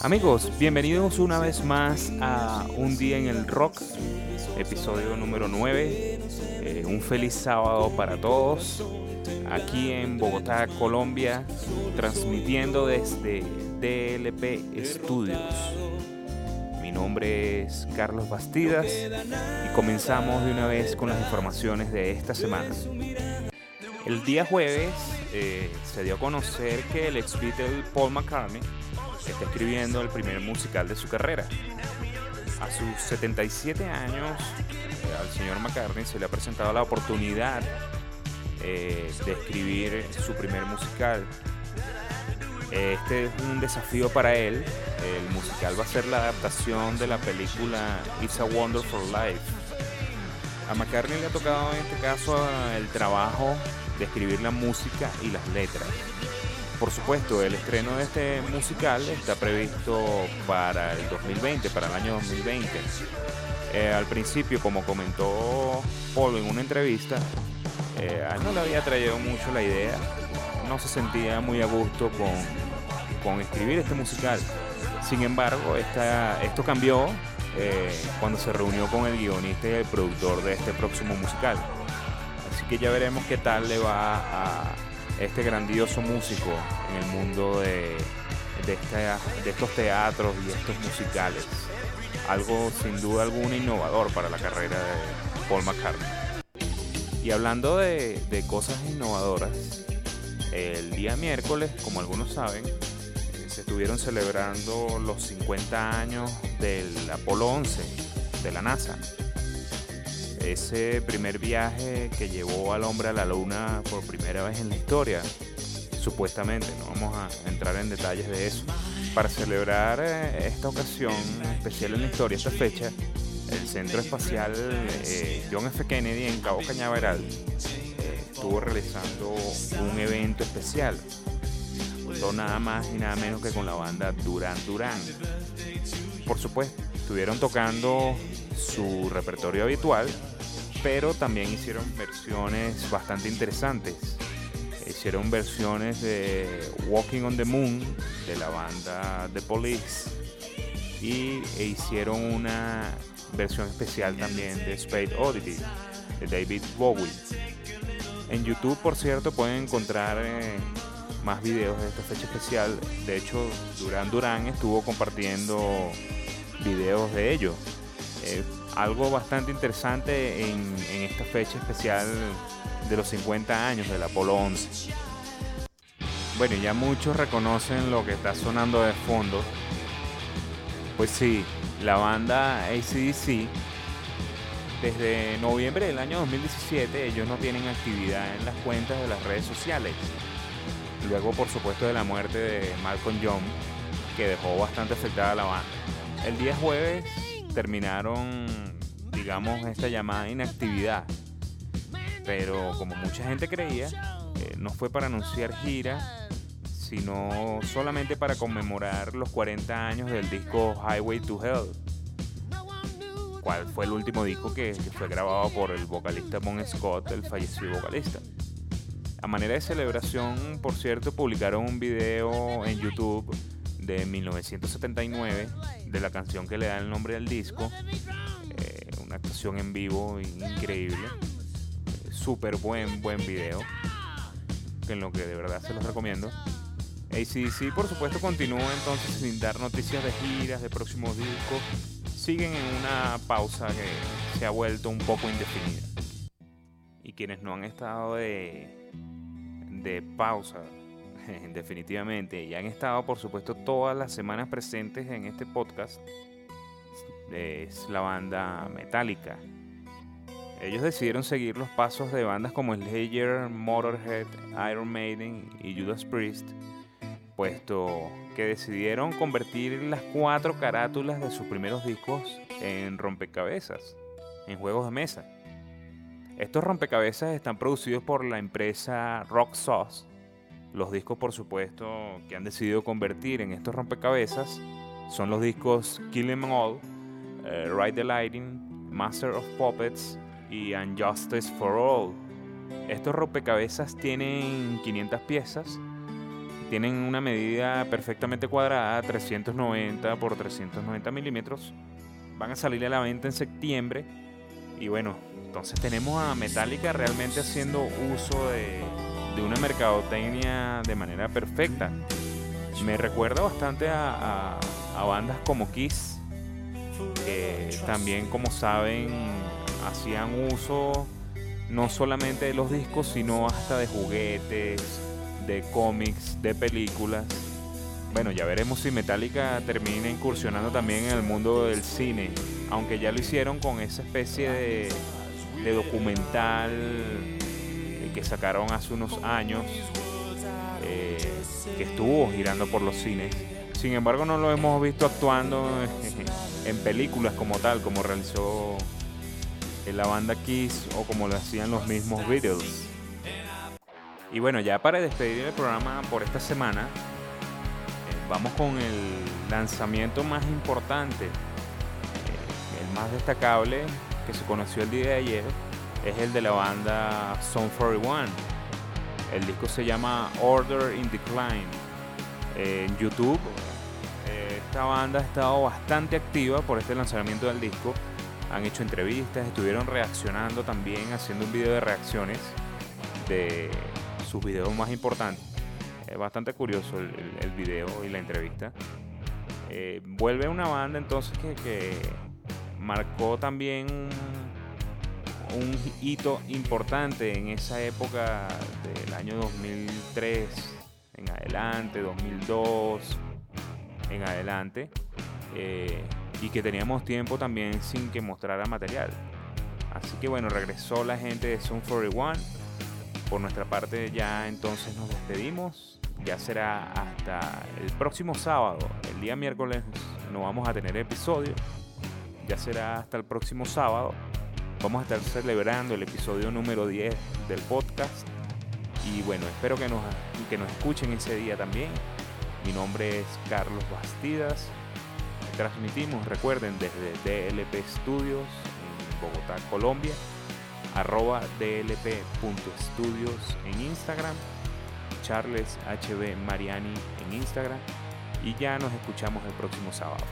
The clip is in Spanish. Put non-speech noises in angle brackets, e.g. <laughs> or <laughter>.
Amigos, bienvenidos una vez más a Un Día en el Rock, episodio número 9. Eh, un feliz sábado para todos, aquí en Bogotá, Colombia, transmitiendo desde DLP Studios. Mi nombre es Carlos Bastidas y comenzamos de una vez con las informaciones de esta semana. El día jueves eh, se dio a conocer que el ex Paul McCartney está escribiendo el primer musical de su carrera. A sus 77 años, eh, al señor McCartney se le ha presentado la oportunidad eh, de escribir su primer musical. Este es un desafío para él. El musical va a ser la adaptación de la película It's a Wonderful Life. A McCartney le ha tocado en este caso el trabajo de escribir la música y las letras. Por supuesto, el estreno de este musical está previsto para el 2020, para el año 2020. Eh, al principio, como comentó Paul en una entrevista, eh, a él no le había traído mucho la idea, no se sentía muy a gusto con, con escribir este musical. Sin embargo, esto cambió eh, cuando se reunió con el guionista y el productor de este próximo musical. Así que ya veremos qué tal le va a este grandioso músico en el mundo de, de, estos teatros y estos musicales. Algo sin duda alguna innovador para la carrera de Paul McCartney. Y hablando de, de cosas innovadoras, el día miércoles, como algunos saben, se estuvieron celebrando los 50 años del Apolo 11 de la NASA ese primer viaje que llevó al hombre a la luna por primera vez en la historia, supuestamente, no vamos a entrar en detalles de eso. Para celebrar eh, esta ocasión especial en la historia, esta fecha, el Centro Espacial eh, John F. Kennedy en Cabo Cañaveral eh, estuvo realizando un evento especial, no nada más y nada menos que con la banda Duran Duran. Por supuesto, estuvieron tocando su repertorio habitual, pero también hicieron versiones bastante interesantes. Hicieron versiones de Walking on the Moon de la banda The Police y e hicieron una versión especial también de Spade Oddity de David Bowie. En YouTube, por cierto, pueden encontrar eh, más videos de esta fecha especial. De hecho, Duran Duran estuvo compartiendo videos de ello. Eh, algo bastante interesante en, esta fecha especial de los 50 años del Apolo 11. Bueno, ya muchos reconocen lo que está sonando de fondo. Pues sí, la banda ACDC, desde noviembre del año 2017, ellos no tienen actividad en las cuentas de las redes sociales. Luego, por supuesto, de la muerte de Malcolm Young, que dejó bastante afectada la banda. El día jueves terminaron, digamos, esta llamada inactividad. Pero como mucha gente creía, eh, no fue para anunciar gira, sino solamente para conmemorar los 40 años del disco Highway to Hell, cual fue el último disco que, fue grabado por el vocalista Bon Scott, el fallecido vocalista. A manera de celebración, por cierto, publicaron un video en YouTube de 1979 de la canción que le da el nombre al disco. Eh, una actuación en vivo increíble. Súper buen, buen video. En lo que de verdad se los recomiendo. ACDC por supuesto continúa entonces sin dar noticias de giras, de próximos discos. Siguen en una pausa que se ha vuelto un poco indefinida. Y quienes no han estado de, de pausa <laughs> definitivamente, y han estado por supuesto todas las semanas presentes en este podcast, es la banda Metallica. Ellos decidieron seguir los pasos de bandas como Slayer, Motorhead, Iron Maiden y Judas Priest, puesto que decidieron convertir las cuatro carátulas de sus primeros discos en rompecabezas, en juegos de mesa. Estos rompecabezas están producidos por la empresa Rock Sauce los discos, por supuesto, que han decidido convertir en estos rompecabezas son los discos Kill Em All, eh, Ride the Lightning, Master of Puppets y Unjustice for All. Estos rompecabezas tienen 500 piezas tienen una medida perfectamente cuadrada, 390 por 390 milímetros. Van a salir a la venta en septiembre. Y bueno, entonces tenemos a Metallica realmente haciendo uso de, una mercadotecnia de manera perfecta. Me recuerda bastante a, a bandas como Kiss, que también como saben hacían uso no solamente de los discos, sino hasta de juguetes, de cómics, de películas. Bueno, ya veremos si Metallica termina incursionando también en el mundo del cine, aunque ya lo hicieron con esa especie de, documental eh, que sacaron hace unos años, eh, que estuvo girando por los cines. Sin embargo, no lo hemos visto actuando <laughs> en películas como tal, como realizó la banda Kiss o como lo hacían los mismos Beatles. Y bueno, ya para despedir el programa por esta semana, eh, vamos con el lanzamiento más importante, eh, el más destacable que se conoció el día de ayer, es el de la banda Song 41. El disco se llama Order in Decline. En YouTube, eh, esta banda ha estado bastante activa por este lanzamiento del disco han hecho entrevistas, estuvieron reaccionando también, haciendo un video de reacciones de sus videos más importantes. Es bastante curioso el, video y la entrevista. Eh, vuelve una banda entonces que, marcó también un, hito importante en esa época del año 2003 en adelante, 2002 en adelante. Eh, y que teníamos tiempo también sin que mostrara material. Así que bueno, regresó la gente de Zoom 41. Por nuestra parte ya entonces nos despedimos. Ya será hasta el próximo sábado. El día miércoles no vamos a tener episodio. Ya será hasta el próximo sábado. Vamos a estar celebrando el episodio número 10 del podcast. Y bueno, espero que nos, que nos escuchen ese día también. Mi nombre es Carlos Bastidas transmitimos, recuerden, desde DLP Studios en Bogotá, Colombia, arroba dlp.studios en Instagram, Charles HB Mariani en Instagram y ya nos escuchamos el próximo sábado.